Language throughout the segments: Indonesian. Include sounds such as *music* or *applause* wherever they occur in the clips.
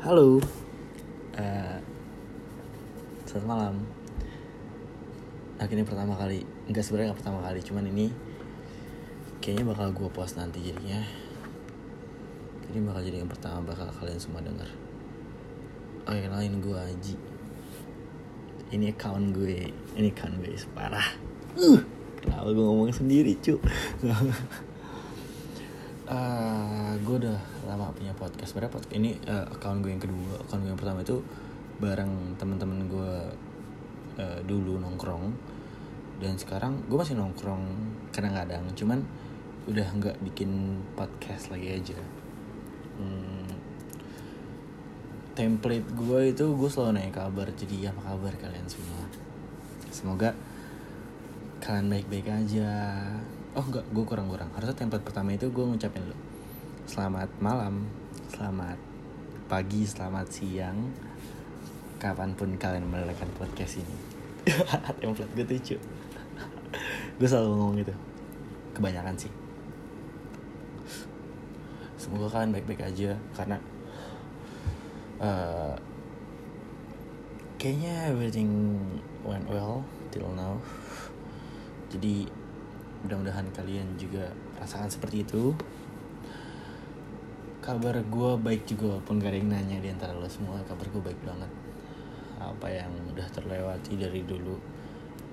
Halo, uh, selamat malam. Ini pertama kali, enggak sebenarnya nggak pertama kali, cuman ini kayaknya bakal gue post nanti jadinya. Jadi bakal jadi yang pertama bakal kalian semua denger. Oke kenalin gue Aji. Ini account gue, ini account gue separah. Uh, kenapa gue ngomong sendiri cu? *laughs* uh, gue udah lama punya podcast. Berapa ini uh, account gue yang kedua. Account gue yang pertama itu bareng teman-teman gue uh, dulu nongkrong. Dan sekarang gue masih nongkrong kadang-kadang cuman udah nggak bikin podcast lagi aja. Hmm, template gue itu gue selalu nanya kabar. Jadi apa kabar kalian semua? Semoga kalian baik-baik aja oh enggak gue kurang-kurang. Harusnya template pertama itu gue ngucapin dulu. Selamat malam selamat pagi selamat siang kapan pun kalian mendengarkan podcast ini. *laughs* Template gue tuh gue selalu ngomong gitu. Kebanyakan sih. Semoga kalian baik-baik aja karena uh, kayaknya everything went well till now. Jadi mudah-mudahan kalian juga rasakan seperti itu. Kabar gue baik juga walaupun gak ada yang nanya di antara lo semua kabar gue baik banget. Apa yang udah terlewati dari dulu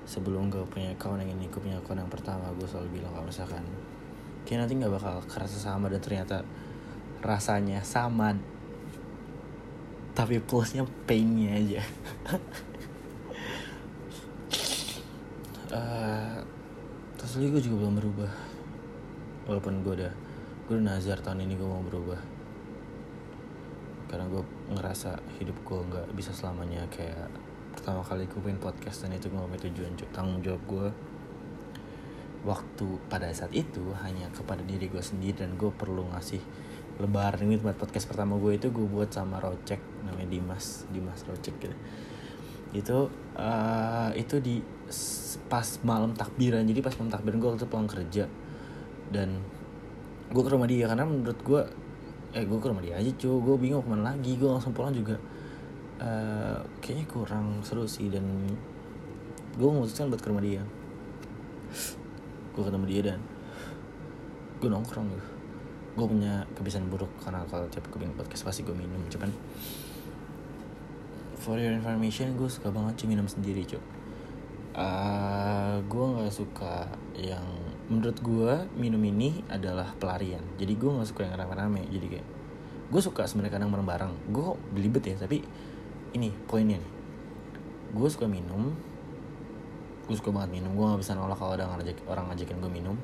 sebelum gue punya account yang ini gue punya account yang pertama gue selalu bilang kalau misalkan kayak nanti nggak bakal kerasa sama dan ternyata rasanya sama tapi plusnya painnya aja. Uh, *laughs* terus gue juga belum berubah. Walaupun gue udah gue udah nazar tahun ini gue mau berubah. Karena gue ngerasa hidup gue nggak bisa selamanya kayak pertama kali gue bikin podcast dan itu gue gak tujuan. Tanggung jawab gue waktu pada saat itu hanya kepada diri gue sendiri dan gue perlu ngasih lebaran ini buat podcast pertama gue itu gue buat sama Rocek namanya Dimas Dimas Rocek gitu. Itu uh, itu di pas malam takbiran. Jadi pas malam takbiran gue waktu itu pulang kerja. Dan gue ke rumah dia karena menurut gue eh gue ke rumah dia aja cuy gue bingung ke mana lagi. Gue langsung pulang juga uh, kayaknya kurang seru sih. Dan gue memutuskan buat ke rumah dia. Gue ketemu dia dan gue nongkrong gitu. Gue punya kebiasaan buruk karena kalau tiap gue bikin podcast pasti gue minum. Cuman for your information gue suka banget cuy minum sendiri cuy uh, gue nggak suka yang menurut gue minum ini adalah pelarian. Jadi gue nggak suka yang rame-rame. Jadi kayak gue suka sebenarnya kadang bareng-bareng gue belibet ya tapi ini poinnya nih. Gue suka minum gue suka banget minum. Gue nggak bisa nolak kalau ada ngajak orang ngajakin gue minum.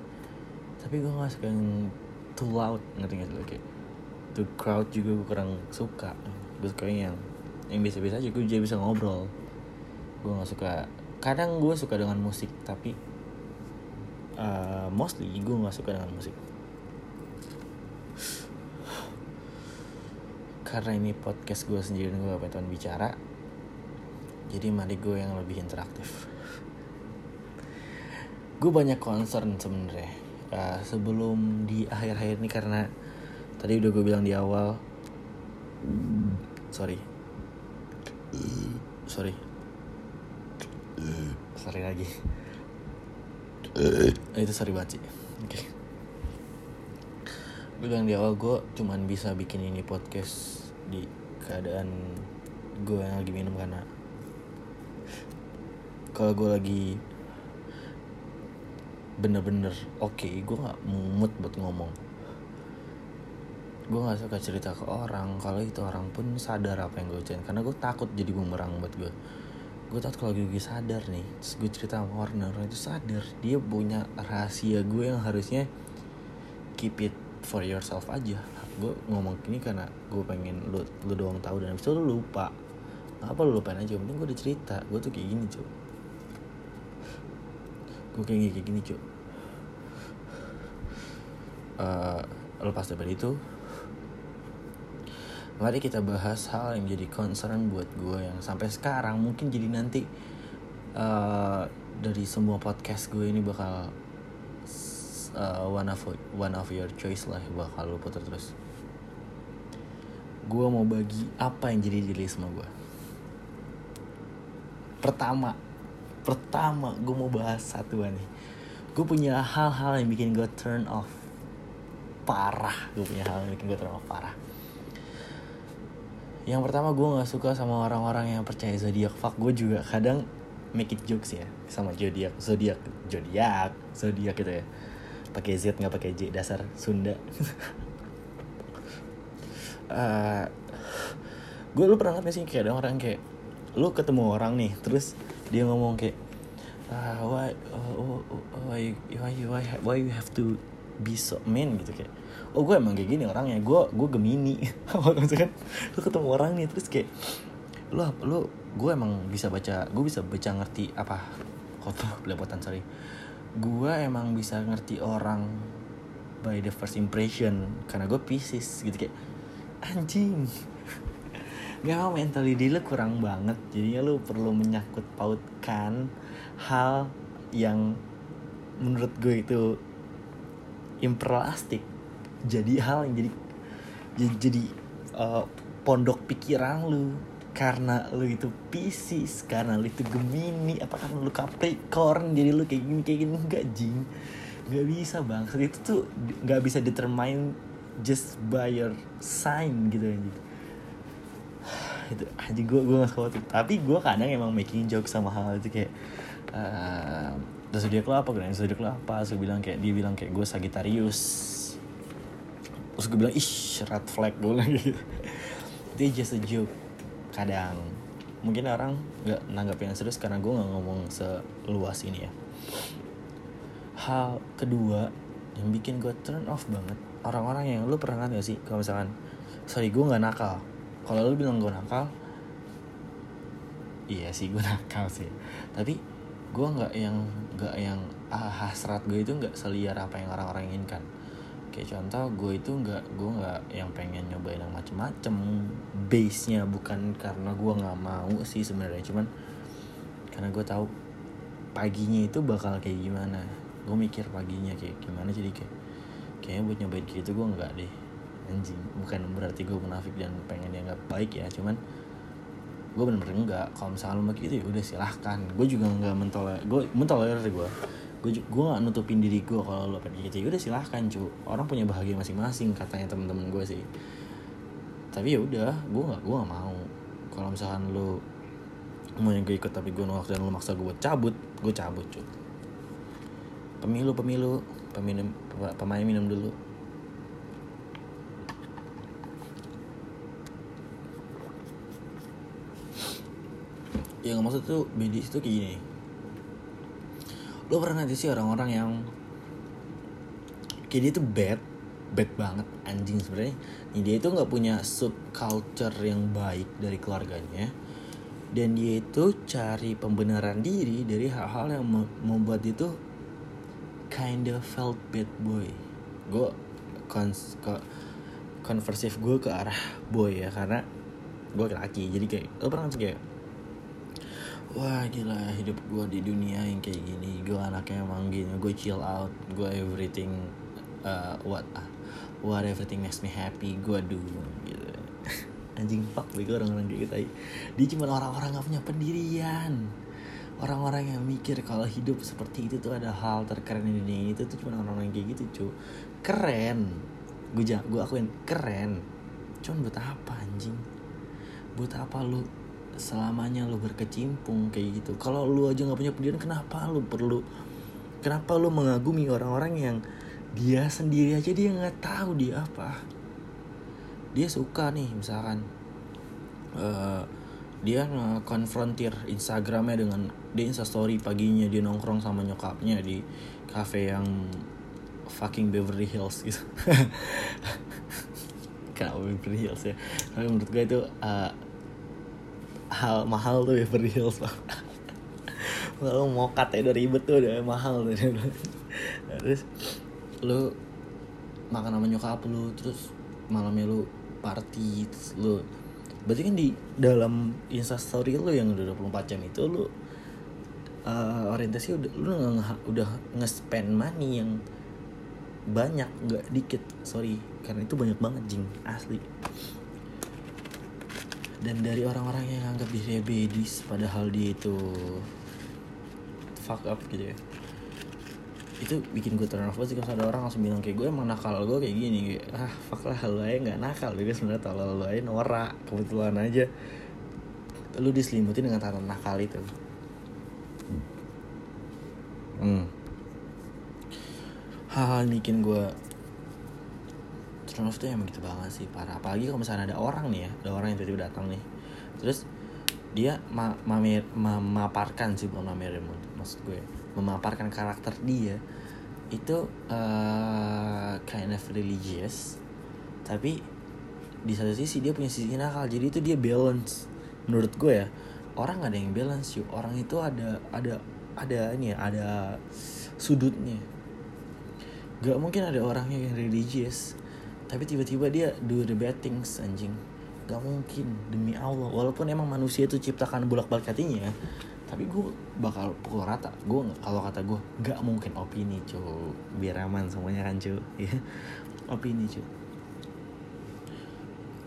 Tapi gue nggak suka yang too loud. Ngerti gak sih? Kayak too crowd juga gue kurang suka. Gue suka yang yang biasa-biasa aja. Gue jadi bisa ngobrol. Gue nggak suka kadang gue suka dengan musik tapi uh, mostly gue nggak suka dengan musik. Karena ini podcast gue sendiri dan gue pengen bicara jadi mari gue yang lebih interaktif. Gue banyak concern sebenarnya. Uh, sebelum di akhir-akhir ini karena tadi udah gue bilang di awal sorry. Sorry sorry lagi. Itu sorry banget sih oke. Okay. gue bilang di awal gue cuman bisa bikin ini podcast di keadaan gue yang lagi minum karena kalau gue lagi bener-bener oke okay, gue nggak mood buat ngomong. Gue nggak suka cerita ke orang. Kalau itu orang pun sadar apa yang gue ucapin. Karena gue takut jadi bumerang buat gue gue takut kalau gue sadar nih. Terus gue cerita sama orang orang itu sadar. Dia punya rahasia gue yang harusnya keep it for yourself aja. Gue ngomong gini karena gue pengen lu lu doang tahu dan abis itu lu lupa. Apa lu lupain aja. Penting gue udah cerita. Gue tuh kayak gini cuy gue kayak gini kayak gini cuy uh, lepas dari itu mari kita bahas hal yang jadi concern buat gue yang sampai sekarang. Mungkin jadi nanti uh, dari semua podcast gue ini bakal uh, one of one of your choice lah bakal lu putar terus. Gue mau bagi apa yang jadi diri sama gue pertama pertama gue mau bahas satu nih. Gue punya hal-hal yang bikin gue turn off. Parah gue punya hal yang bikin gue turn off parah yang pertama gue nggak suka sama orang-orang yang percaya zodiak. Fuck gue juga kadang make it jokes ya sama zodiak zodiak zodiak zodiak gitu ya. Pakai z nggak pakai j dasar Sunda. *laughs* Uh, gue lu pernah nggak sih kayak ada orang kayak lu ketemu orang nih terus dia ngomong kayak uh, why uh, why why why why you have to be so mean? Gitu kayak oh gue emang kayak gini orangnya. Gue gue gemini. *laughs* Maksudnya kan? Lu ketemu orang nih terus kayak lu lu gue emang bisa baca gue bisa baca ngerti apa? Kotor *laughs* belepotan sorry. Gue emang bisa ngerti orang by the first impression. Karena gue Pisces gitu. Kayak anjing. *laughs* Gak mau mentality lu kurang banget. Jadinya lu perlu menyangkut pautkan Hal yang menurut gue itu Imperlastik jadi hal yang jadi jadi, jadi uh, pondok pikiran lu. Karena lu itu Pisces karena lu itu Gemini apakah lu Capricorn jadi lu kayak gini kayak gini. Enggak jing. Nggak bisa bang. Itu tuh nggak bisa determine just by your sign gitu aja *sighs* itu aja gue gue gak khawatir tapi gue kadang emang making joke sama hal itu kayak uh, zodiak lo apa gue nanya zodiak lo apa? So bilang kayak dia bilang kayak gue Sagittarius terus gue bilang ih red flag. Gue lagi itu just a joke kadang. Mungkin orang nggak nanggapin serius karena gue nggak ngomong seluas ini ya. Hal kedua yang bikin gue turn off banget orang-orang yang lu pernah kan gak sih kalau misalkan sorry gue nggak nakal. Kalau lu bilang gue nakal iya sih gue *laughs* nakal sih. Tapi gue nggak yang nggak yang ah, hasrat gue itu nggak seliar apa yang orang-orang inginkan kayak contoh gue itu nggak gue nggak yang pengen nyobain yang macem-macem. Base nya bukan karena gue nggak mau sih sebenarnya cuman karena gue tahu paginya itu bakal kayak gimana. Gue mikir paginya kayak gimana jadi kayak kayaknya buat nyobain gitu gue nggak deh. Anjing bukan berarti gue munafik dan pengen yang nggak baik ya cuman gue bener-bener enggak kalau misalnya lo begitu ya udah silahkan. Gue juga nggak mentoler gue mentolerir gue gue gue gak nutupin diri gue kalau lo pengen gitu. Ya udah silahkan cu. Orang punya bahagia masing-masing katanya temen-temen gue sih. Tapi ya udah gue gak gue gak mau. Kalau misalkan lo mau yang gue ikut tapi gue nolak dan lo maksa gue cabut gue cabut cu. Pemilu pemilu. Peminum pemain minum dulu. Yang maksud tuh bedis tuh kayak gini lo pernah nanti sih orang-orang yang kayak dia tuh bad bad banget anjing sebenarnya. Dia itu nggak punya subculture yang baik dari keluarganya. Dan dia itu cari pembenaran diri dari hal-hal yang membuat dia tuh kind of felt bad boy. Gue konversif gue ke arah boy ya karena gue laki jadi kayak lo pernah kayak wah gila hidup gue di dunia yang kayak gini. Gue anaknya emang gini gue chill out gue everything uh, what uh, what everything makes me happy gue do gitu. *laughs* Anjing fuck gue orang-orang kayak gitu dia cuma orang-orang gak punya pendirian. Orang-orang yang mikir kalau hidup seperti itu tuh ada hal terkeren di dunia itu tuh cuma orang-orang kayak gitu cu. Keren. Gue gue akuin keren. Cuman buat apa anjing? Buat apa lu selamanya lu berkecimpung kayak gitu. Kalau lu aja nggak punya pendirian kenapa lu perlu kenapa lu mengagumi orang-orang yang dia sendiri aja dia nggak tahu dia apa? Dia suka nih misalkan uh, dia konfrontir Instagramnya dengan dia instastory paginya dia nongkrong sama nyokapnya di cafe yang fucking Beverly Hills gitu. *laughs* Kenapa Beverly Hills ya? Tapi menurut gue itu uh, hal mahal tuh Beverly Hills Lalu mau katanya udah ribet tuh udah mahal tuh. Terus lu makan sama nyokap lu terus malamnya lu party terus lu berarti kan di dalam instastory lu yang udah 24 jam itu lu uh, orientasi udah lu nge, udah nge-spend money yang banyak nggak dikit. Sorry karena itu banyak banget jing asli dan dari orang-orang yang anggap diri bedis padahal dia itu fuck up gitu ya. Itu bikin gue turn off sih kalau ada orang langsung bilang kayak gue emang nakal gue kayak gini. Ah fuck lah lu aja nggak nakal juga sebenarnya tolol lu aja norak kebetulan aja. Lu diselimuti dengan tatanan nakal itu. Hmm. hal-hal bikin gue off tuh emang gitu banget sih parah. Apalagi kalau misalnya ada orang nih ya ada orang yang tiba-tiba datang nih. Terus dia ma mamer memaparkan sih bukan mamer maksud gue memaparkan karakter dia itu uh, kind of religious tapi di satu sisi dia punya sisi nakal. Jadi itu dia balance. Menurut gue ya orang gak ada yang balance yuk. Orang itu ada ada ada ini ya ada sudutnya. Gak mungkin ada orang yang religious tapi tiba-tiba dia do the bad things anjing. Gak mungkin demi Allah. Walaupun emang manusia itu ciptakan bolak balik hatinya tapi gue bakal pukul rata. Gue kalau kata gue nggak mungkin opini cu. Biar aman semuanya kan cu. Ya opini cu.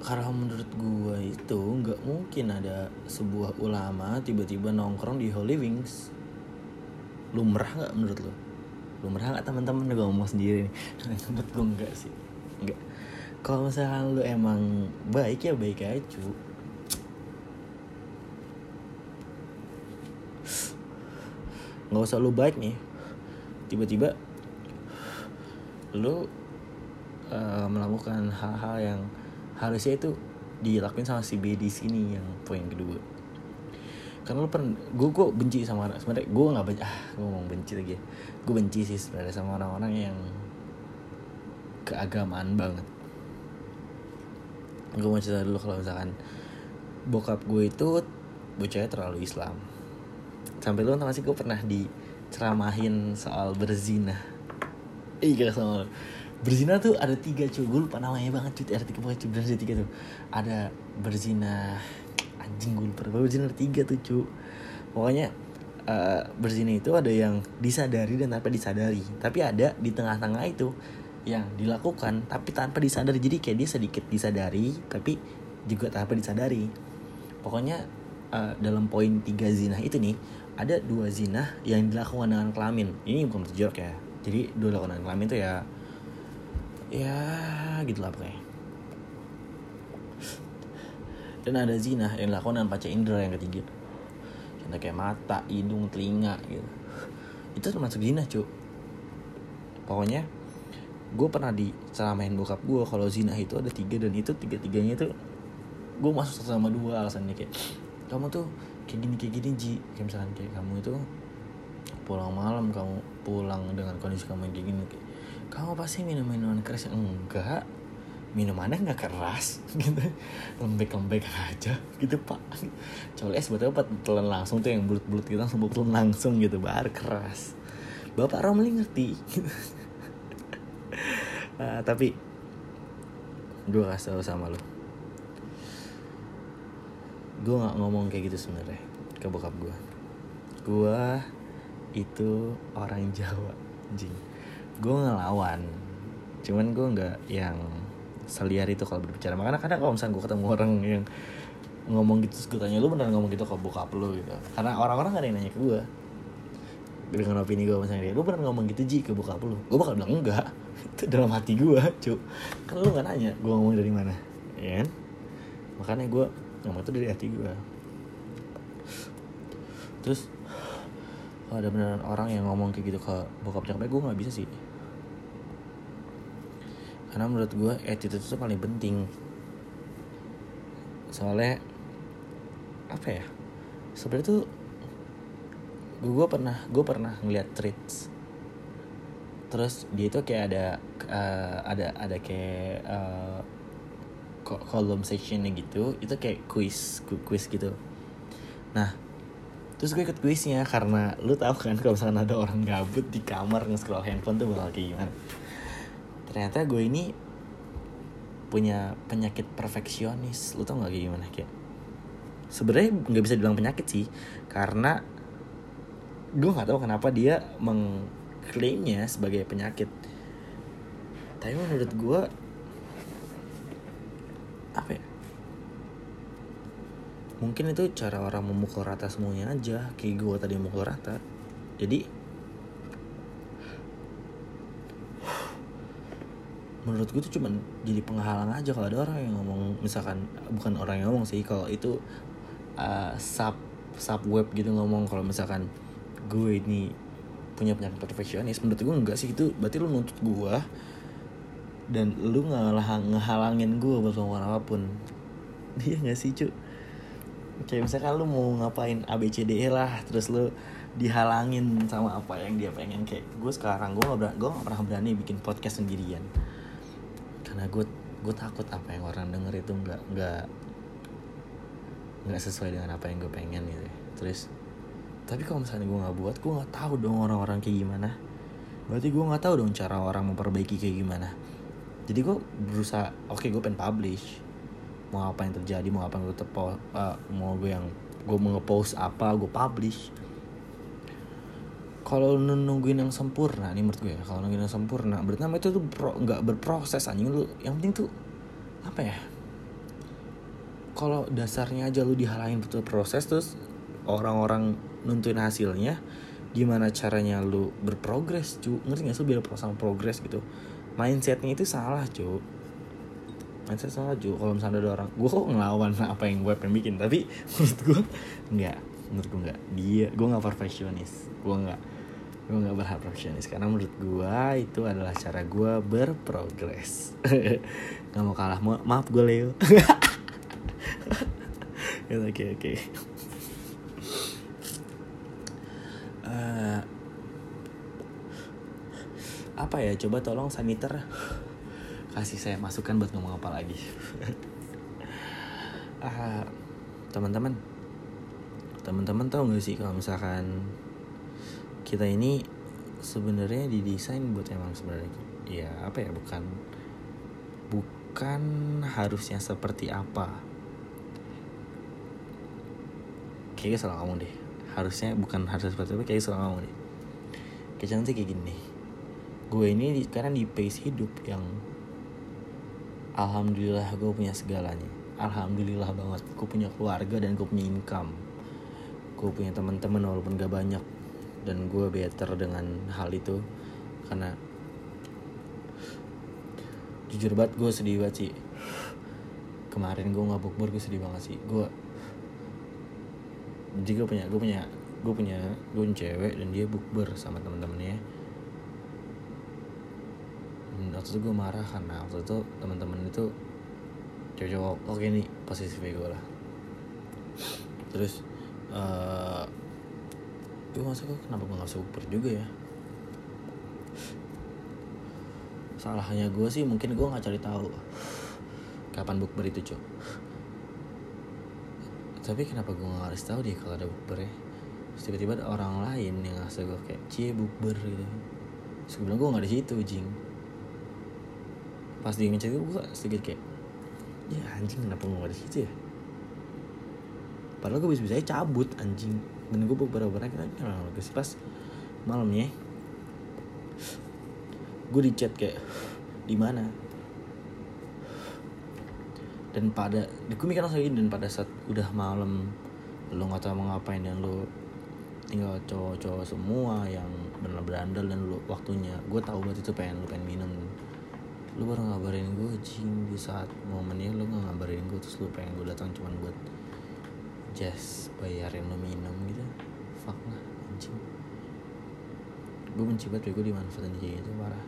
Karena menurut gue itu nggak mungkin ada sebuah ulama tiba-tiba nongkrong di Holy Wings. Lumrah nggak menurut lo lumrah nggak teman-teman? Gue ngomong sendiri nih. *laughs* Menurut gue enggak sih kalau misalnya lu emang baik ya baik aja cu. Nggak usah lu baik nih. Tiba-tiba lu uh, melakukan hal-hal yang harusnya itu dilakuin sama si B di sini yang poin kedua. Karena lu pernah gue gue benci sama orang sebenarnya gue nggak benci ah gue ngomong benci lagi. Ya. gue benci sih sebenarnya sama orang-orang yang keagamaan banget gue mau cerita dulu kalau misalkan bokap gue itu bocahnya terlalu Islam. Sampai lu tau gue pernah diceramahin soal berzina. Iya sama berzina tuh ada tiga cuy gue lupa namanya banget cuy ada tiga pokoknya cuy ada tiga tuh. Ada berzina anjing gue lupa berzina tiga tuh cuy pokoknya uh, berzina itu ada yang disadari dan tanpa disadari. Tapi ada di tengah-tengah itu yang dilakukan tapi tanpa disadari. Jadi kayak dia sedikit disadari tapi juga tanpa disadari. Pokoknya uh, dalam poin tiga zina itu nih ada dua zina yang dilakukan dengan kelamin. Ini bukan jorok ya. Jadi dua dilakukan dengan kelamin itu ya ya gitu lah pokoknya. Dan ada zina yang dilakukan dengan panca indera yang ketiga. Contoh kayak mata hidung telinga gitu. Itu termasuk zina cu pokoknya gue pernah diceramain bokap gue kalau zina itu ada tiga dan itu tiga tiganya itu gue masuk satu sama dua alasannya kayak kamu tuh kayak gini kayak gini ji. Kayak misalkan kayak kamu itu pulang malam kamu pulang dengan kondisi kamu yang kayak gini. Kayak, kamu pasti minum minuman keras. Enggak minumannya nggak keras. *laughs* Gitu. Lembek-lembek aja. Gitu pak. Coba es buat apa? Telan langsung tuh yang bulut-bulut gitu langsung telan langsung gitu baru keras. Bapak Romli ngerti *laughs* uh, tapi gue kasih tau sama lo gue nggak ngomong kayak gitu sebenarnya ke bokap gue gue itu orang *laughs* Jawa anjing. Gue ngelawan. Cuman gue nggak yang seliar itu kalau berbicara. Makanya kadang kalau misalnya gue ketemu orang yang ngomong gitu gue tanya lu beneran ngomong gitu ke bokap lu? Gitu. Karena orang-orang gak ada yang nanya ke gue dengan opini gue misalnya lu beneran ngomong gitu ji ke bokap lu? Gue bakal bilang enggak itu dalam hati gue cu. Kan lu gak nanya gue ngomong dari mana ya kan? Makanya gue ngomong itu dari hati gue terus kalau ada beneran orang yang ngomong kayak gitu ke bokap nyokapnya gue nggak bisa sih. Karena menurut gue attitude itu paling penting. Soalnya apa ya? Sebenarnya tuh gue, pernah gue pernah ngeliat tweets terus dia itu kayak ada uh, ada ada kayak uh, column sectionnya gitu itu kayak quiz quiz gitu. Nah terus gue ikut quiznya karena lu tahu kan kalau misalnya ada orang gabut di kamar nge-scroll handphone tuh bakal kayak gimana. Ternyata gue ini punya penyakit perfeksionis. Lu tau gak kayak gimana? Kayak sebenarnya nggak bisa dibilang penyakit sih karena gue nggak tahu kenapa dia mengklaimnya sebagai penyakit. Tapi menurut gue apa ya? Mungkin itu cara orang memukul rata semuanya aja. Kayak gue tadi memukul rata. Jadi menurut gue itu cuman jadi penghalang aja kalau ada orang yang ngomong. Misalkan bukan orang yang ngomong sih kalau itu uh, sub sub web gitu ngomong. Kalau misalkan gue ini punya penyakit perfeksionis. Menurut gue enggak sih itu berarti lu nuntut gue dan lu ngalah ngehalangin gue buat ngomong apa pun. Dia *laughs* nggak sih cu kayak misalkan lu mau ngapain ABCDE lah terus lu dihalangin sama apa yang dia pengen. Kayak gue sekarang gue gak, gue gak pernah berani bikin podcast sendirian. Karena gue gue takut apa yang orang denger itu nggak nggak nggak sesuai dengan apa yang gue pengen gitu ya. terus tapi kalau misalnya gue nggak buat gue nggak tahu dong orang-orang kayak gimana. Berarti gue nggak tahu dong cara orang memperbaiki kayak gimana. Jadi gue berusaha oke okay, gue pengen publish. Mau apa yang terjadi mau apa yang gue tepo uh, mau gue yang gue mau ngepost apa gue publish. Kalau nungguin yang sempurna nih menurut gue ya kalau nungguin yang sempurna berarti nama itu tuh nggak berproses anjing. Lu yang penting tuh apa ya? Kalau dasarnya aja lu dihalangin betul proses terus orang-orang nuntuin hasilnya gimana caranya lu berprogres cu? Ngerti gak sih biar sama progres gitu? Mindsetnya itu salah cu. Mindset salah cu. Kalau misalnya ada orang gue kok ngelawan *laughs* apa yang gue pengen bikin tapi *laughs* menurut gue nggak. Menurut gue nggak. Dia gue nggak perfeksionis. Gue nggak. Gue nggak berharap profesionalis karena menurut gue itu adalah cara gue berprogres. *laughs* Nggak mau kalah. Ma maaf gue Leo. Oke oke eh, apa ya? Coba tolong saniter kasih saya masukan buat ngomong apa lagi. Uh, *laughs* teman-teman. Teman-teman tahu nggak sih kalau misalkan kita ini sebenarnya didesain buat emang sebenarnya? Ya apa ya? Bukan bukan harusnya seperti apa. Kayaknya salah ngomong deh harusnya bukan harus seperti apa kayaknya salah ngomong deh. Kayak nanti kayak gini gue ini karena di pace hidup yang alhamdulillah gue punya segalanya. Alhamdulillah banget. Gue punya keluarga dan gue punya income. Gue punya teman-teman walaupun gak banyak. Dan gue better dengan hal itu. Karena jujur banget gue sedih banget sih. Kemarin gue nggak bukber gue sedih banget sih. Gue jadi gue punya gue punya gue punya gue punya cewek dan dia bukber sama teman-temannya waktu itu gue marah karena waktu itu teman-teman itu cowok-cowok oke nih posisi gue lah. Terus uh, gue masa kenapa gue gak super juga ya? Salahnya gue sih mungkin gue nggak cari tahu kapan bukber itu cok tapi kenapa gue nggak harus tahu dia kalau ada bukber ya? Tiba-tiba ada orang lain yang ngasih gue kayak cie bukber gitu. Sebelum gue nggak di situ jing. Pas dia ngecek gue sedikit kayak ya anjing kenapa gue nggak di situ ya? Padahal gue bisa-bisa cabut anjing. Dan gue beberapa kita kenal guys pas malamnya gue di chat kayak di mana dan pada gue mikir langsung dan pada saat udah malam lo nggak tahu mau ngapain dan lo tinggal cowok-cowok semua yang benar berandal dan lo waktunya gue tahu banget itu pengen lo pengen minum. Lo baru ngabarin gue jing di saat momennya lo nggak ngabarin gue terus lo pengen gue datang cuman buat just bayarin lo minum gitu. Fuck lah anjing. Gue benci banget gue dimanfaatin kayak gitu parah.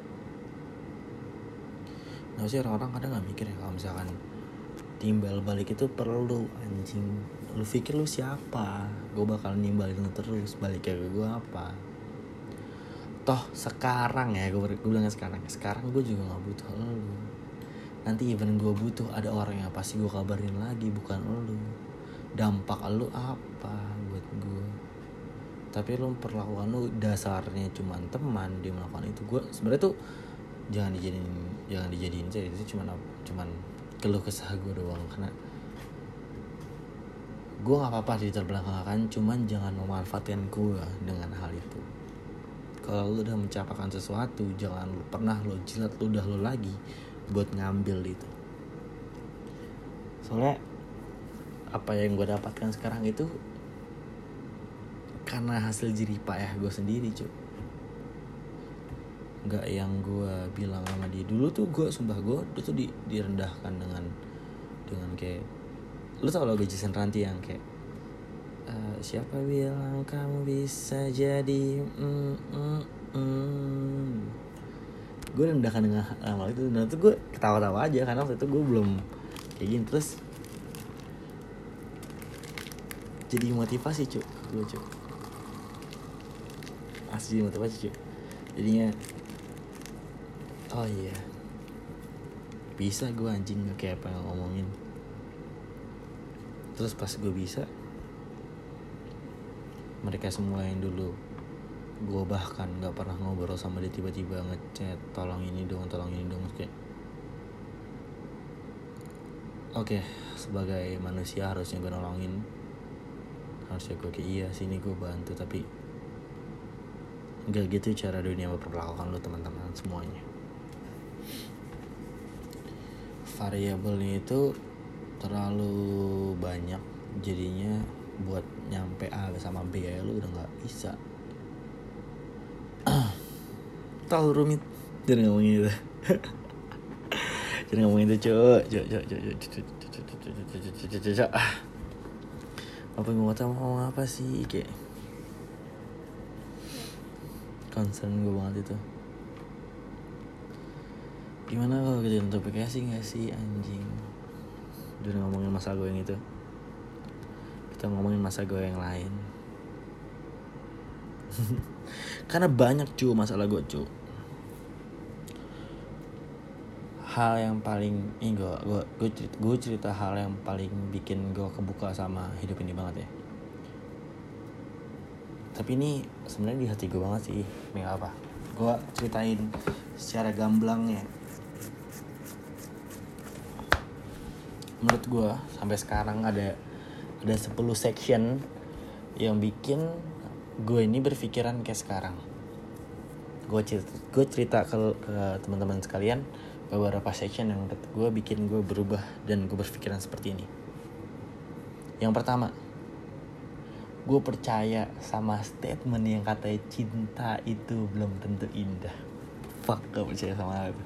Nah sih orang-orang kadang gak mikir ya kalau misalkan timbal balik itu perlu anjing. Lu pikir lu siapa? Gue bakal nimbalin lu terus balik ke gue apa? Toh sekarang ya gue, bilang sekarang sekarang gue juga nggak butuh lu. Nanti even gue butuh ada orang yang pasti gue kabarin lagi bukan lu. Dampak lu apa buat gue tapi lu perlakuan lu dasarnya cuman teman dia melakukan itu. Gue sebenarnya tuh jangan dijadiin jangan dijadiin itu cuman cuman keluh kesah gue doang karena gue nggak apa-apa diterbelakangkan cuman jangan memanfaatkan gue dengan hal itu. Kalau lu udah mencapakan sesuatu jangan lu pernah lu jilat udah lu lagi buat ngambil itu. Soalnya apa yang gue dapatkan sekarang itu karena hasil jerih payah gue sendiri cuy nggak yang gue bilang sama dia. Dulu tuh gue sumpah gue itu tuh di, direndahkan dengan dengan kayak lu tau lagu Jason Ranti yang kayak "Eh, siapa bilang kamu bisa jadi mm, mm, mm. gue rendahkan dengan hal itu. Dan itu gue ketawa-tawa aja karena waktu itu gue belum kayak gini. Terus jadi motivasi cuk gue cuk. Asli motivasi cuk. Jadinya oh iya. Bisa gue anjing gak kayak apa yang ngomongin terus pas gue bisa mereka semua yang dulu gue bahkan nggak pernah ngobrol sama dia tiba-tiba ngechat tolong ini dong tolong ini dong kayak. Oke sebagai manusia harusnya gue nolongin. Harusnya gue kayak iya sini gue bantu tapi nggak gitu cara dunia memperlakukan lo teman-teman semuanya variabelnya itu terlalu banyak jadinya buat nyampe A sama B ya lu udah nggak bisa terlalu rumit jangan ngomongin itu jangan ngomongin itu cok cok cok cok cok cok cok cok ah apa yang gue mau apa sih kayak concern gue banget itu gimana kalau kita sih nggak sih anjing? Udah ngomongin masa gue yang itu. Kita ngomongin masa gue yang lain. *laughs* Karena banyak cu masalah gue cu. Hal yang paling ini gue gue gue cerita, gue cerita hal yang paling bikin gue kebuka sama hidup ini banget ya. Tapi ini sebenarnya di hati gue banget sih. Nggak apa. Gue ceritain secara gamblangnya menurut gue sampai sekarang ada ada 10 section yang bikin gue ini berpikiran kayak sekarang. Gue cerita gue cerita ke, ke teman-teman sekalian beberapa section yang menurut gue bikin gue berubah dan gue berpikiran seperti ini. Yang pertama gue percaya sama statement yang katanya cinta itu belum tentu indah. Fuck gak percaya sama hal itu.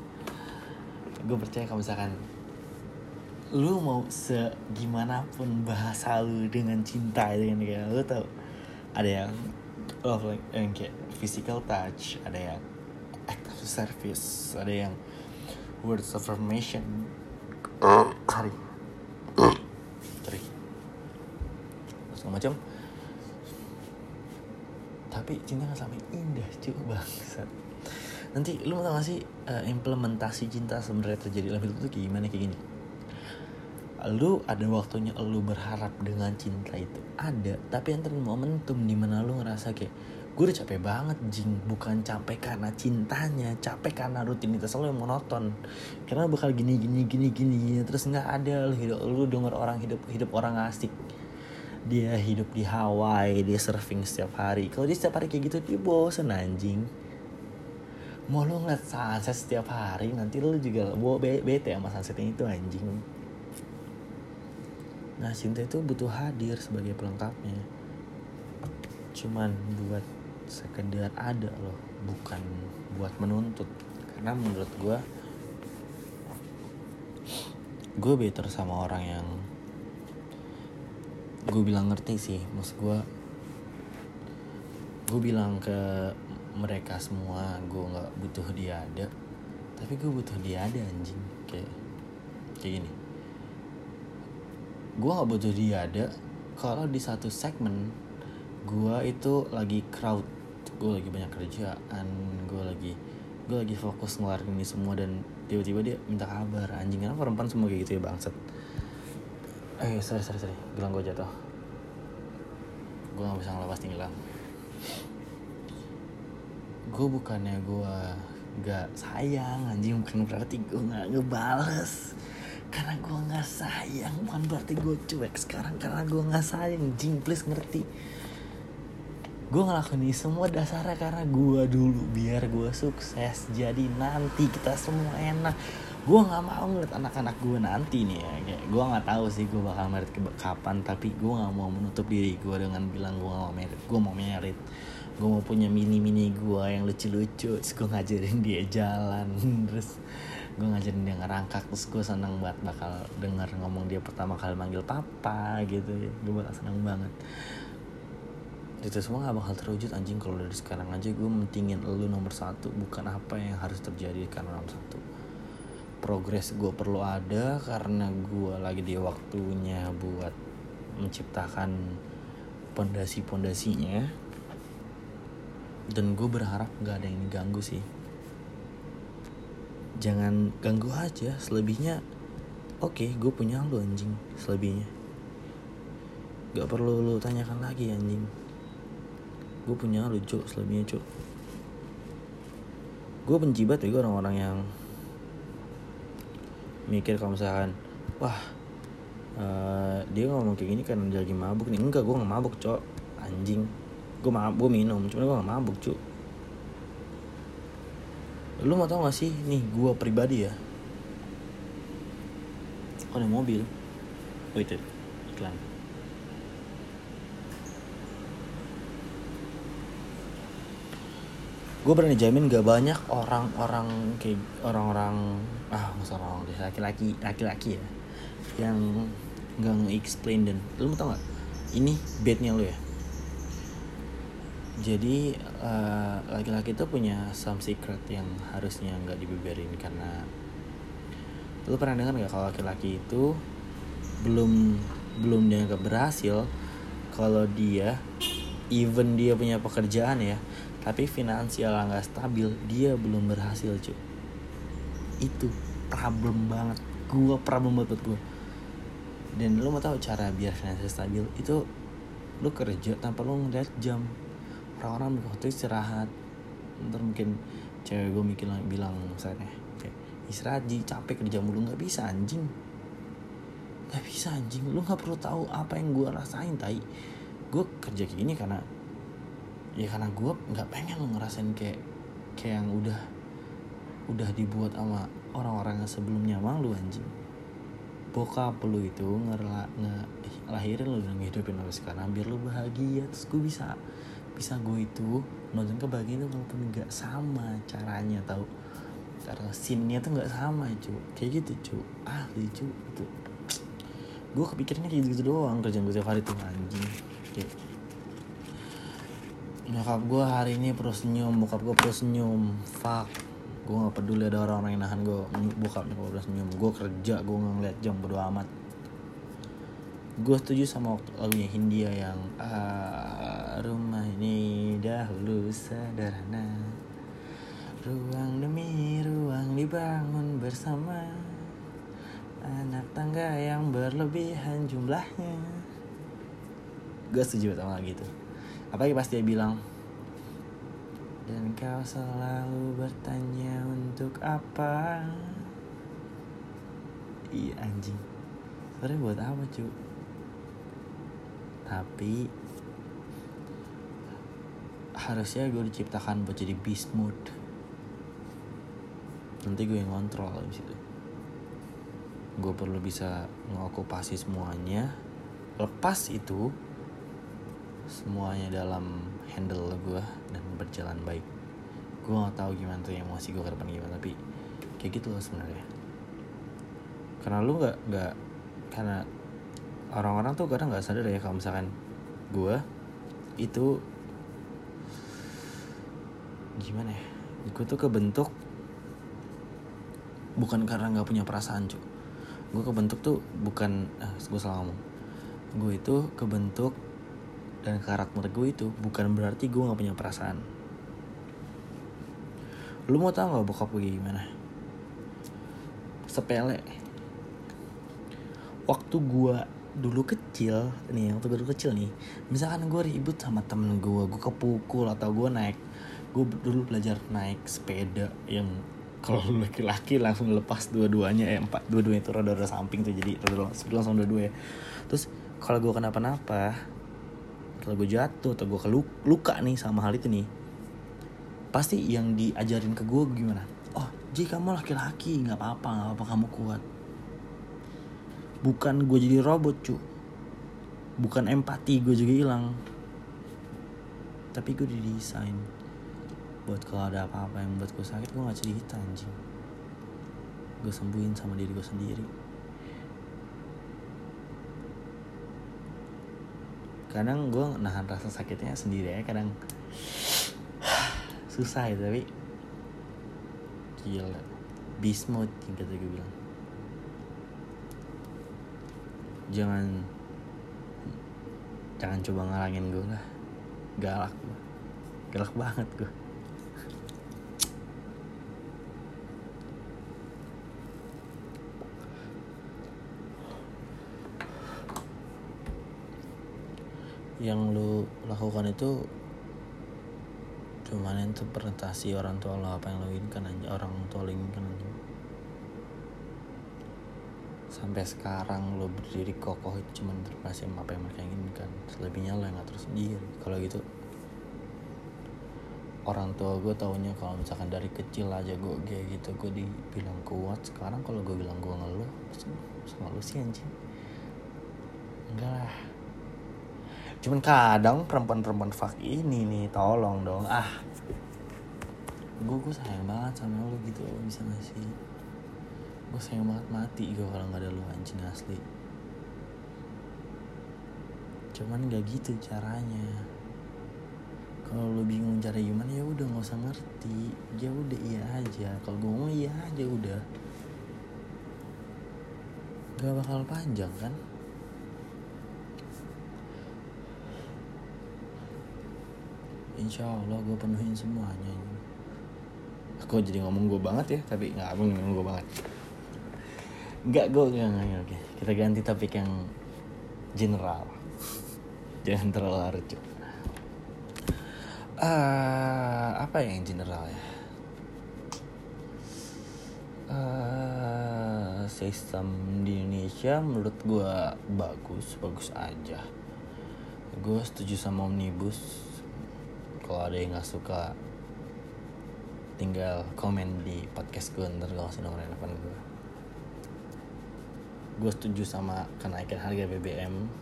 Gue percaya kalau misalkan lu mau segimana pun bahasa lu dengan cinta dengan kayak lu tau ada yang love like yang kayak physical touch ada yang act of service ada yang words of affirmation. Sorry. Sorry. Segala macam. Tapi cinta gak sampai indah cuy bangsat. Nanti lu mau tau gak sih uh, implementasi cinta sebenarnya terjadi dalam hidup kayak gimana kayak gini lu ada waktunya lu berharap dengan cinta itu ada tapi yang momentum di mana lu ngerasa kayak gue udah capek banget jing. Bukan capek karena cintanya capek karena rutinitas lu yang monoton. Karena bakal gini gini gini gini terus nggak ada. Lu hidup lu denger orang hidup hidup orang asik. Dia hidup di Hawaii dia surfing setiap hari. Kalau dia setiap hari kayak gitu dia bosen anjing. Mau lu ngeliat sunset setiap hari nanti lu juga bawa bete sama sunsetnya itu anjing Nah cinta itu butuh hadir sebagai pelengkapnya. Cuman buat sekedar ada loh Bukan buat menuntut. Karena menurut gue Gue better sama orang yang Gue bilang ngerti sih. Maksud gue Gue bilang ke mereka semua Gue gak butuh dia ada. Tapi gue butuh dia ada anjing. Kayak Kayak gini gue gak butuh dia ada. Kalau di satu segmen gue itu lagi crowd. Gue lagi banyak kerjaan gue lagi gue lagi fokus ngeluarin ini semua dan tiba-tiba dia minta kabar anjing kenapa perempuan semua kayak gitu ya bangsat? Eh sorry sorry sorry. Gelang gue jatuh. Gue gak bisa ngelepas nih gelang gue bukannya gue gak sayang anjing. Bukan berarti gue gak ngebales karena gue nggak sayang bukan berarti gue cuek sekarang. Karena gue nggak sayang jing please ngerti. Gue ngelakuin ini semua dasarnya karena gue dulu biar gue sukses. Jadi nanti kita semua enak. Gue nggak mau ngeliat anak-anak gue nanti nih ya. Gue nggak tahu sih gue bakal merit ke kapan tapi gue nggak mau menutup diri gue dengan bilang gue mau merit. Gue mau merit. Gue mau punya mini mini gue yang lucu-lucu. Terus gue ngajarin dia jalan *laughs* terus gue ngajarin dia ngerangkak terus gue seneng banget bakal denger ngomong dia pertama kali manggil papa gitu ya. Gue bakal seneng banget. Itu semua gak bakal terwujud anjing. Kalau dari sekarang aja gue mentingin lu nomor satu bukan apa yang harus terjadi karena nomor satu. Progres gue perlu ada karena gue lagi di waktunya buat menciptakan pondasi-pondasinya. Dan gue berharap gak ada yang ganggu sih jangan ganggu aja selebihnya oke okay, gue punya lu anjing selebihnya. Gak perlu lu tanyakan lagi anjing. Gue punya lu cuk selebihnya cuk. Gue benci banget ya orang-orang yang mikir kalau misalkan wah uh, dia ngomong kayak gini karena dia lagi mabuk nih. Enggak gue gak mabuk cok. Anjing. Gue mabuk gue minum cuma gue gak mabuk cuk lu mau tau gak sih? Nih gue pribadi ya. Oh ada mobil. Oh itu. Iklan. Gue berani jamin gak banyak orang-orang kayak orang-orang ah masa orang laki-laki laki-laki ya. Yang nggak nge-explain dan lu mau tau gak? Ini bednya lu ya jadi uh, laki-laki itu punya some secret yang harusnya nggak dibeberin karena lu pernah dengar nggak kalau laki-laki itu belum belum dianggap berhasil kalau dia even dia punya pekerjaan ya tapi finansial nggak stabil dia belum berhasil cuy itu problem banget. Gue problem banget gue dan lo mau tahu cara biar finansial stabil itu lo kerja tanpa lo ngeliat jam orang-orang waktu istirahat. Ntar mungkin cewek gue mikir bilang misalnya kayak istirahat ji. Capek kerja mulu. Nggak bisa anjing. Nggak bisa anjing. Lu nggak perlu tahu apa yang gue rasain tai. Gue kerja kayak gini karena ya karena gue nggak pengen lo ngerasain kayak kayak yang udah udah dibuat sama orang-orang yang sebelumnya mang lu anjing. Bokap lu itu ngerla nge lahirin lu dan ngehidupin lu sekarang biar lu bahagia terus gue bisa bisa gue itu nonton kebahagiaan itu walaupun nggak sama caranya tau. Cara scene-nya tuh nggak sama cu. Kayak gitu cu. Ahli cu itu gue kepikirannya kayak gitu, doang kerjaan gue tiap hari tuh anjing. Kayak nyokap gue hari ini perlu senyum bokap gue perlu senyum. Fuck. Gue gak peduli ada orang-orang yang nahan gue bokap nyokap perlu senyum. Gue kerja gue gak ngeliat jam bodo amat. Gue setuju sama lagunya Hindia yang ah, rumah ini dahulu sederhana. Ruang demi ruang dibangun bersama anak tangga yang berlebihan jumlahnya. Gue setuju sama gitu. Apalagi pas dia bilang dan kau selalu bertanya untuk apa? Iya anjing. Sebenernya buat apa cu tapi harusnya gue diciptakan buat jadi beast mode nanti gue yang kontrol di situ gue perlu bisa ngokupasi semuanya. Lepas itu semuanya dalam handle gue dan berjalan baik. Gue gak tahu gimana tuh emosi gue ke depan gimana tapi kayak gitu loh sebenarnya. Karena lu nggak nggak karena orang-orang tuh kadang nggak sadar ya kalau misalkan gue itu gimana ya? Gue tuh kebentuk bukan karena nggak punya perasaan cuy gue kebentuk tuh bukan ah, gue salah ngomong. Gue itu kebentuk dan karakter gue itu bukan berarti gue gak punya perasaan. Lu mau tau gak bokap gue gimana? Sepele. Waktu gue dulu kecil nih waktu gue dulu kecil nih misalkan gue ribut sama temen gue gue kepukul atau gue naik gue dulu belajar naik sepeda yang *laughs* kalau laki-laki langsung lepas dua-duanya eh empat dua-duanya itu roda-roda samping tuh jadi roda langsung dua-dua ya terus kalau gue kenapa-napa kalau gue jatuh atau gue luka nih sama hal itu nih pasti yang diajarin ke gue gimana? Oh Ji kamu laki-laki nggak apa-apa nggak apa kamu kuat. Bukan gue jadi robot cu. Bukan empati gue juga hilang. Tapi gue didesain buat kalau ada apa-apa yang buat gue sakit gue gak cerita anjing. Gue sembuhin sama diri gue sendiri. Kadang gue nahan rasa sakitnya sendiri ya kadang *sighs* susah ya tapi gila. Beast mode yang kata gue bilang. Jangan jangan coba ngalangin gue lah. Galak gue galak banget gue yang lu lakukan itu cuman interpretasi orang tua lo apa yang lo inginkan aja orang tua lo inginkan aja sampai sekarang lo berdiri kokoh itu cuma interpretasi apa yang mereka inginkan. Selebihnya lo yang ngatur sendiri. Kalau gitu orang tua gue taunya kalau misalkan dari kecil aja gue kayak gitu gue dibilang kuat. Sekarang kalau gue bilang gue ngeluh sama lu sih anjing. Enggak lah cuman kadang perempuan-perempuan fuck ini nih tolong dong. Ah. Gue gue sayang banget sama lu gitu bisa gak sih? Gue sayang banget mati gue kalau nggak ada lu anjing asli. Cuman gak gitu caranya. Kalau lu bingung cara gimana ya udah nggak usah ngerti. Ya udah iya aja. Kalau gue ngomong iya aja udah. Gak bakal panjang kan Insya Allah gue penuhin semuanya Aku jadi ngomong gue banget ya Tapi gak aku ngomong gue banget. Gak gue gak, gak, gak, Oke kita ganti topik yang General. *laughs* Jangan terlalu larut uh, Apa yang general ya? Uh, Sistem di Indonesia menurut gue bagus Bagus aja. Gue setuju sama Omnibus kalau ada yang nggak suka tinggal komen di podcast gue ntar gue kasih nomor telepon gue gue setuju sama kenaikan harga BBM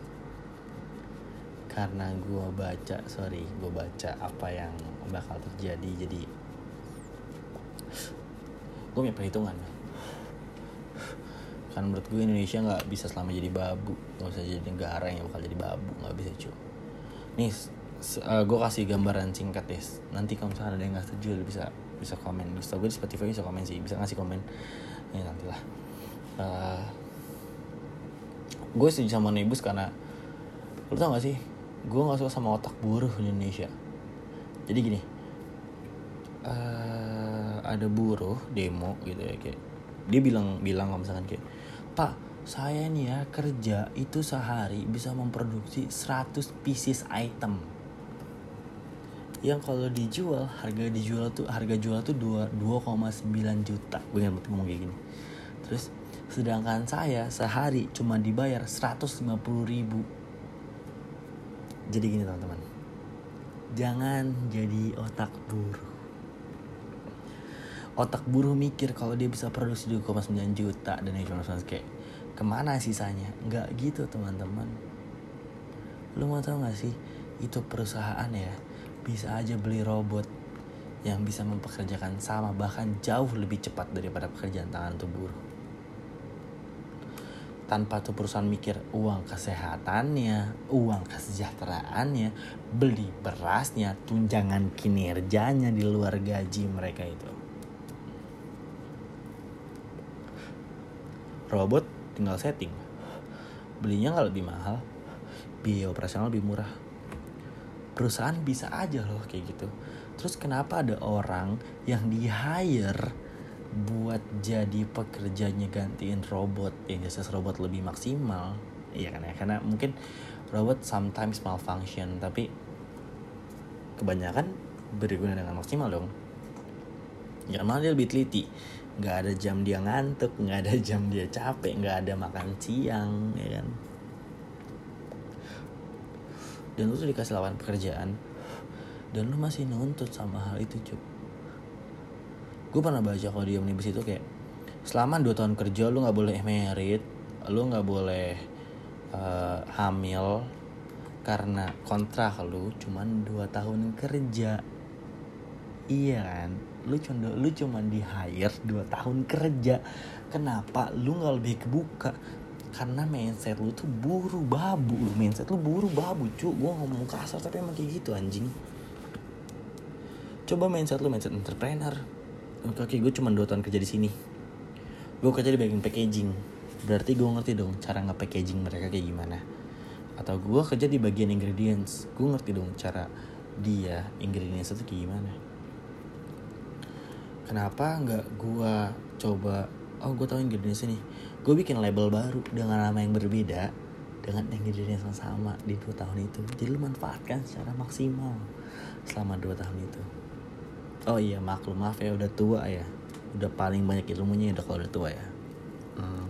karena gue baca sorry gue baca apa yang bakal terjadi jadi gue punya perhitungan. Kan menurut gue Indonesia nggak bisa selama jadi babu. Nggak bisa jadi negara yang bakal jadi babu nggak bisa cuy nih uh, gue kasih gambaran singkat deh. Nanti kalau misalnya ada yang nggak setuju bisa bisa komen. Bisa gue di Spotify bisa komen sih bisa ngasih komen. Ya nantilah. Uh, gue setuju sama Nebus karena lo tau gak sih? Gue nggak suka sama otak buruh di Indonesia. Jadi gini uh, ada buruh demo gitu ya kayak dia bilang bilang kalau misalkan kayak pak saya nih ya kerja itu sehari bisa memproduksi 100 pieces item yang kalau dijual harga dijual tuh harga jual tuh 2 2,9 juta. Gue ingat ngomong kayak gini. Terus sedangkan saya sehari cuma dibayar 150 ribu. Jadi gini teman-teman. Jangan jadi otak buruh. Otak buruh mikir kalau dia bisa produksi 2,9 juta dan cuma kayak ke mana sisanya? Nggak gitu teman-teman. Lu mau tau gak sih? Itu perusahaan ya bisa aja beli robot yang bisa mempekerjakan sama bahkan jauh lebih cepat daripada pekerjaan tangan tuh buruh. Tanpa tuh perusahaan mikir uang kesehatannya, uang kesejahteraannya, beli berasnya, tunjangan kinerjanya di luar gaji mereka itu. Robot tinggal setting. Belinya nggak lebih mahal, biaya operasional lebih murah perusahaan bisa aja loh kayak gitu. Terus kenapa ada orang yang di hire buat jadi pekerjanya gantiin robot? Yang jasa robot lebih maksimal. Iya kan ya karena mungkin robot sometimes malfunction tapi kebanyakan berguna dengan maksimal dong. Ya malah dia lebih teliti. Nggak ada jam dia ngantuk nggak ada jam dia capek nggak ada makan siang ya kan dan lu tuh dikasih lawan pekerjaan. Dan lu masih nuntut sama hal itu cuy gue pernah baca kalau di omnibus itu kayak selama 2 tahun kerja lu nggak boleh merit lu nggak boleh uh, hamil karena kontrak lu cuman 2 tahun kerja. Iya kan? Lu cuma lu cuman di hire 2 tahun kerja. Kenapa? Lu nggak lebih kebuka karena mindset lu tuh buru babu lu mindset lu buru babu cu. Gue ngomong kasar tapi emang kayak gitu anjing. Coba mindset lu mindset entrepreneur. Oke, oke gue cuma 2 tahun kerja di sini. Gue kerja di bagian packaging. Berarti gue ngerti dong cara nge-packaging mereka kayak gimana. Atau gue kerja di bagian ingredients. Gue ngerti dong cara dia ingredients itu kayak gimana. Kenapa nggak gue coba oh gue tahu ingredients ini gue bikin label baru dengan nama yang berbeda dengan yang sama di dua tahun itu. Jadi lu manfaatkan secara maksimal selama dua tahun itu. Oh iya maklum maaf ya udah tua ya. Udah paling banyak ilmunya udah kalau udah tua ya. Hmm.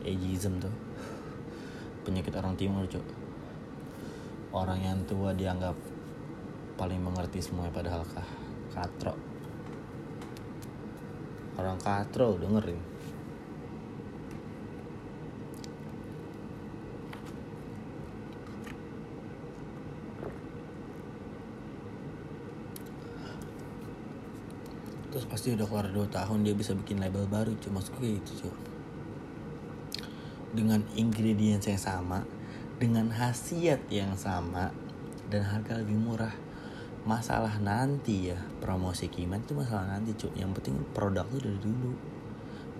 ageism tuh. Penyakit orang timur cok orang yang tua dianggap paling mengerti semuanya padahal kah katro orang katro dengerin terus pasti udah keluar 2 tahun dia bisa bikin label baru. Cuma kayak gitu cuy dengan ingredients yang sama dengan khasiat yang sama dan harga lebih murah masalah nanti ya promosi kiman itu masalah nanti cuy yang penting produk lu dari dulu.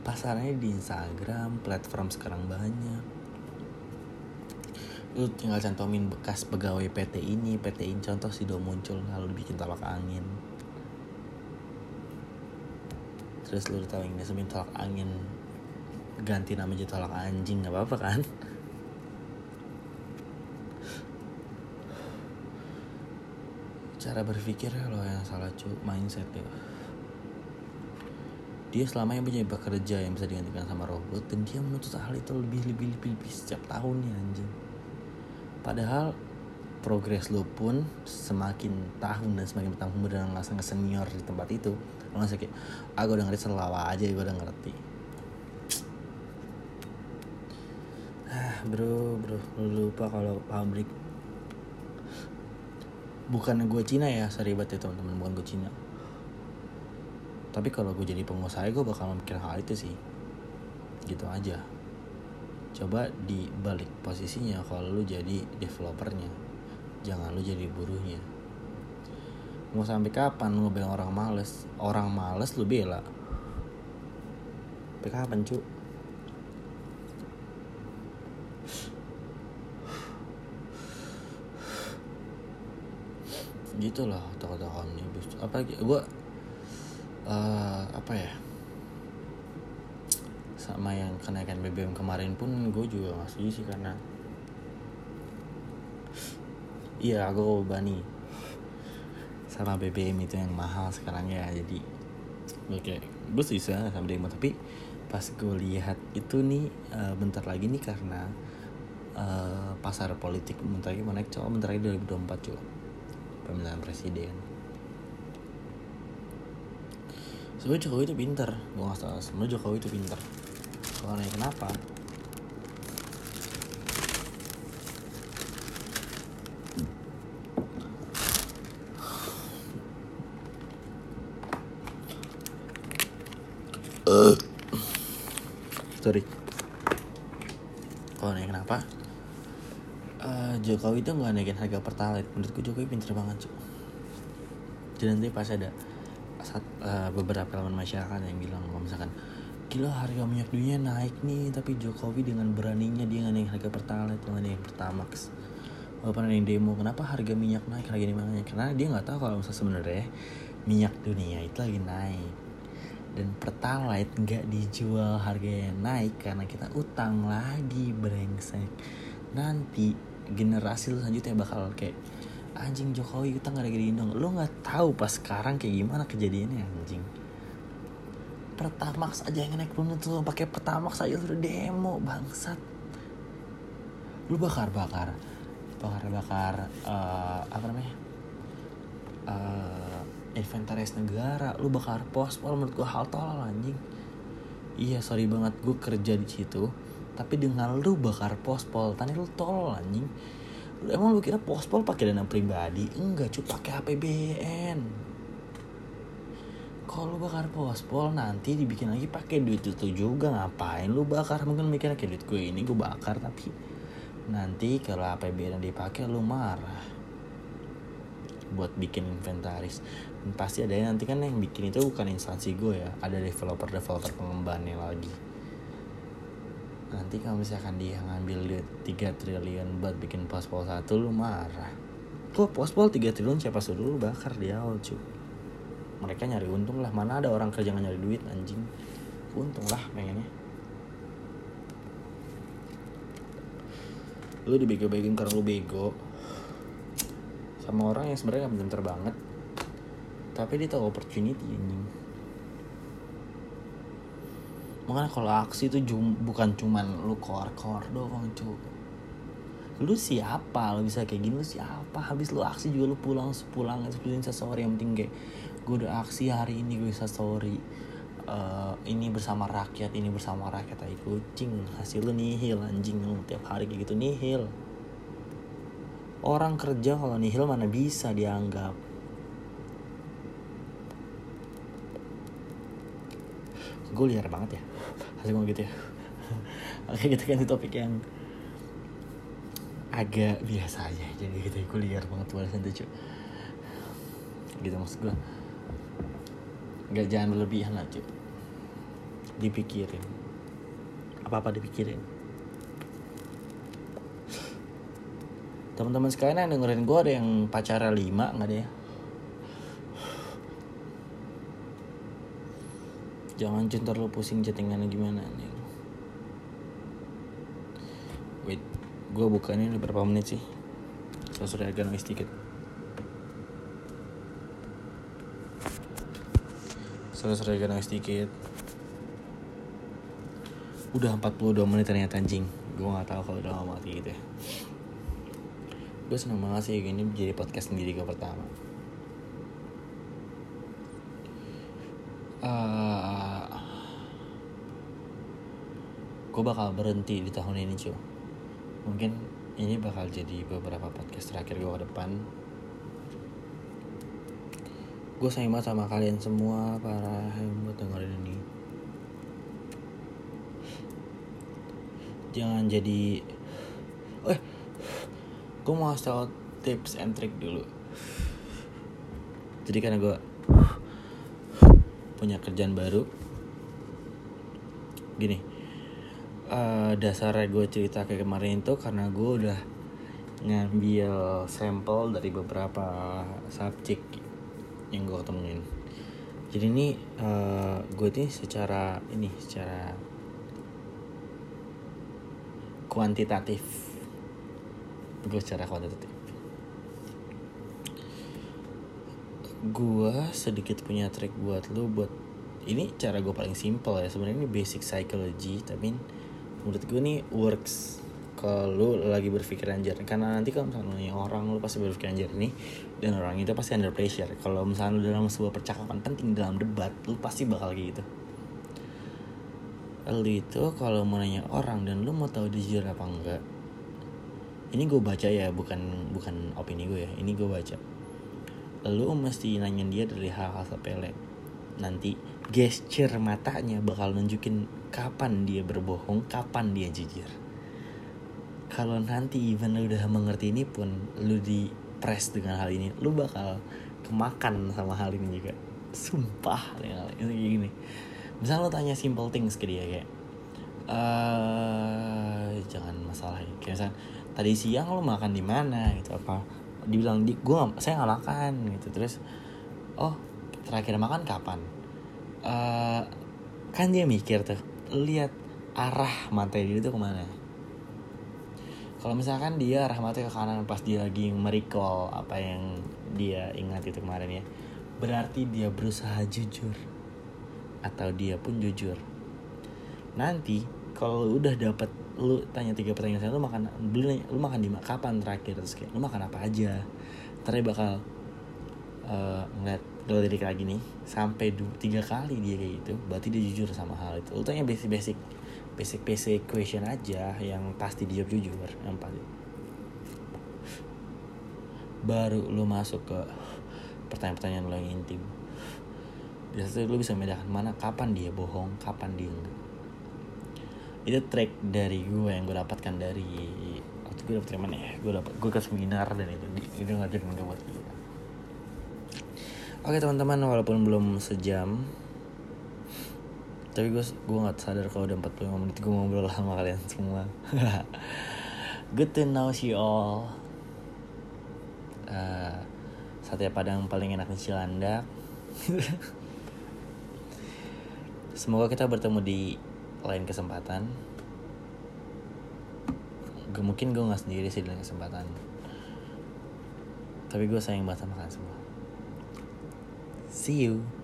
Pasarnya di Instagram platform sekarang banyak. Lu tinggal cantomin bekas pegawai PT ini PT ini. Contoh sih udah muncul lalu bikin tolak angin terus lu tahu ini semin tolak angin. Ganti nama jadi tolak anjing nggak apa-apa kan? Cara berpikir lo yang salah cu mindset ya. Dia selama yang punya bekerja yang bisa digantikan sama robot dan dia menuntut hal itu lebih lebih lebih, lebih setiap tahunnya anjing. Padahal progres lo pun semakin tahun dan semakin bertambah dan langsung ke senior di tempat itu. Lo nggak kayak ah gue udah ngerti selawa aja gue udah ngerti. Ah bro bro lo lupa kalau pabrik bukan gue Cina ya seribet ya teman-teman bukan gue Cina. Tapi kalau gue jadi pengusaha gue bakal mikir hal itu sih. Gitu aja. Coba di balik posisinya kalau lu jadi developernya jangan lu jadi buruhnya. Mau sampai kapan lu ngebela orang males? Orang males lu bela. Sampai kapan cu gitu loh tokoh-tokoh omnibus. Apa gue uh, apa ya? Sama yang kenaikan BBM kemarin pun gue juga masih sih karena iya gue bani sama BBM itu yang mahal sekarang ya jadi oke. Gue bisa sama demo tapi pas gue lihat itu nih uh, bentar lagi nih karena uh, pasar politik bentar lagi mau naik coba bentar lagi 2024 coba pemilihan presiden. Sebenarnya Jokowi itu pinter gue nggak salah. Sebenarnya Jokowi itu pinter. Soalnya kenapa sorry kalau nanya kenapa? Uh, Jokowi itu nggak naikin harga pertalite. Menurutku Jokowi pinter banget cuy jadi nanti pas ada saat, uh, beberapa elemen masyarakat yang bilang kalau misalkan gila harga minyak dunia naik nih tapi Jokowi dengan beraninya dia nggak naikin harga pertalite nggak naikin pertamax. Walaupun ada yang demo kenapa harga minyak naik harga ini makanya karena dia nggak tahu kalau misalnya sebenarnya minyak dunia itu lagi naik dan pertalite nggak dijual harganya naik karena kita utang lagi brengsek. Nanti generasi selanjutnya bakal kayak anjing Jokowi utang gak ada gini dong. Lo nggak tahu pas sekarang kayak gimana kejadiannya anjing. Pertamax aja yang naik turun tuh pakai Pertamax aja udah demo bangsat. Lu bakar bakar bakar bakar uh, apa namanya uh, inventaris negara lu bakar pospol menurut gue hal tolol anjing. Iya sorry banget gue kerja di situ. Tapi dengan lu bakar pospol tadi lu tolol anjing. Emang lu kira pospol pakai dana pribadi? Enggak cuy pakai APBN kalau lu bakar pospol nanti dibikin lagi pakai duit itu juga. Ngapain lu bakar? Mungkin mikirnya kayak duit gue ini gue bakar tapi nanti kalau APBN dipakai lu marah buat bikin inventaris. Pasti ada nanti kan yang bikin itu bukan instansi gue ya ada developer developer pengembangannya lagi. Nanti kalau misalkan dia ngambil duit 3 triliun buat bikin pospol satu lu marah. Kok pospol 3 triliun siapa suruh? Lu bakar di awal cuy mereka nyari untung lah. Mana ada orang kerja nyari duit anjing? Untung lah pengennya. Lu dibego-begoin karena lu bego sama orang yang sebenarnya nggak pintar banget. Tapi dia tahu opportunity anjing. Makanya kalau aksi itu jum, bukan cuman lu kor-kor doang cu lu siapa? Lu bisa kayak gini lu siapa? Habis lu aksi juga lu pulang sepulang seperti seseorang yang penting kayak gue udah aksi hari ini gue bisa story. Uh, ini bersama rakyat ini bersama rakyat. Tai kucing hasil lu nihil anjing. Lu tiap hari kayak gitu nihil orang kerja kalau nihil mana bisa dianggap. Gue liar banget ya. Hasil ngomong gitu ya. *laughs* Oke gitu kan topik yang agak biasa aja. Jadi gitu gue liar banget itu cuy gitu maksud gue. Nggak jangan berlebihan lah cuy dipikirin. Apa apa dipikirin teman-teman sekalian yang dengerin gue ada yang pacara lima nggak ada ya? Jangan cinta lu pusing chattingannya gimana nih? Wait gue buka ini berapa menit sih? Saya sudah agak nangis dikit. Sudah sudah agak nangis dikit. Udah 42 menit ternyata anjing. Gue nggak tahu kalau udah lama gitu ya gue seneng banget sih ini jadi podcast sendiri gue pertama. Uh, gue bakal berhenti di tahun ini cuy mungkin ini bakal jadi beberapa podcast terakhir gue ke depan. Gue sayang banget sama kalian semua para yang buat dengerin ini. Jangan jadi eh gue mau kasih tau tips and trick dulu. Jadi karena gue punya kerjaan baru gini uh, dasarnya gue cerita kayak kemarin itu karena gue udah ngambil sampel dari beberapa subjek yang gue ketemuin jadi ini uh, gue ini secara ini secara kuantitatif gue secara kuantitatif. Gue sedikit punya trik buat lu buat ini cara gue paling simple ya. Sebenarnya ini basic psychology tapi menurut gue nih works. Kalau lu lagi berpikir anjir karena nanti kalau misalnya orang lu pasti berpikir anjir ini dan orang itu pasti under pressure. Kalau misalnya lu dalam sebuah percakapan penting dalam debat lu pasti bakal kayak gitu. Lu itu kalau mau nanya orang dan lu mau tahu dia jujur apa enggak ini gue baca ya bukan bukan opini gue ya. Ini gue baca. Lu mesti nanya dia dari hal-hal sepele. Nanti gesture matanya bakal nunjukin kapan dia berbohong kapan dia jujur kalau nanti even lu udah mengerti ini pun lu di press dengan hal ini lu bakal kemakan sama hal ini juga. Sumpah ini gini. Misal lu tanya simple things ke dia kayak uh, jangan masalah ya. kayak misalnya tadi siang lu makan di mana gitu apa dibilang di gue saya nggak makan gitu. Terus oh terakhir makan kapan? Uh, kan dia mikir tuh lihat arah mata dia itu ke mana? Kalau misalkan dia arah mata ke kanan pas dia lagi merecall apa yang dia ingat itu kemarin ya berarti dia berusaha jujur atau dia pun jujur. Nanti kalau udah dapat lu tanya tiga pertanyaan lu makan belum lu makan di kapan terakhir? Terus kayak lu makan apa aja? Dia bakal uh, ngeliat lirik lagi nih sampai dua, tiga kali dia kayak gitu berarti dia jujur sama hal itu. Lu tanya basic basic basic basic question aja yang pasti dijawab jujur yang pasti. Baru lu masuk ke pertanyaan-pertanyaan lo yang intim. Biasanya lu bisa membedakan mana kapan dia bohong kapan dia enggak itu track dari gue yang gue dapatkan dari waktu gue dapet mana ya gue dapet gue ke seminar dan itu itu ngajarin gue buat gitu oke teman-teman walaupun belum sejam tapi gue gue nggak sadar kalau udah 45 menit gue ngobrol sama kalian semua. *laughs* Good to know you all. Uh, sate padang paling enak di Cilandak. *laughs* Semoga kita bertemu di lain kesempatan. Gak mungkin gue nggak sendiri sih di lain kesempatan. Tapi gue sayang banget sama kalian semua. See you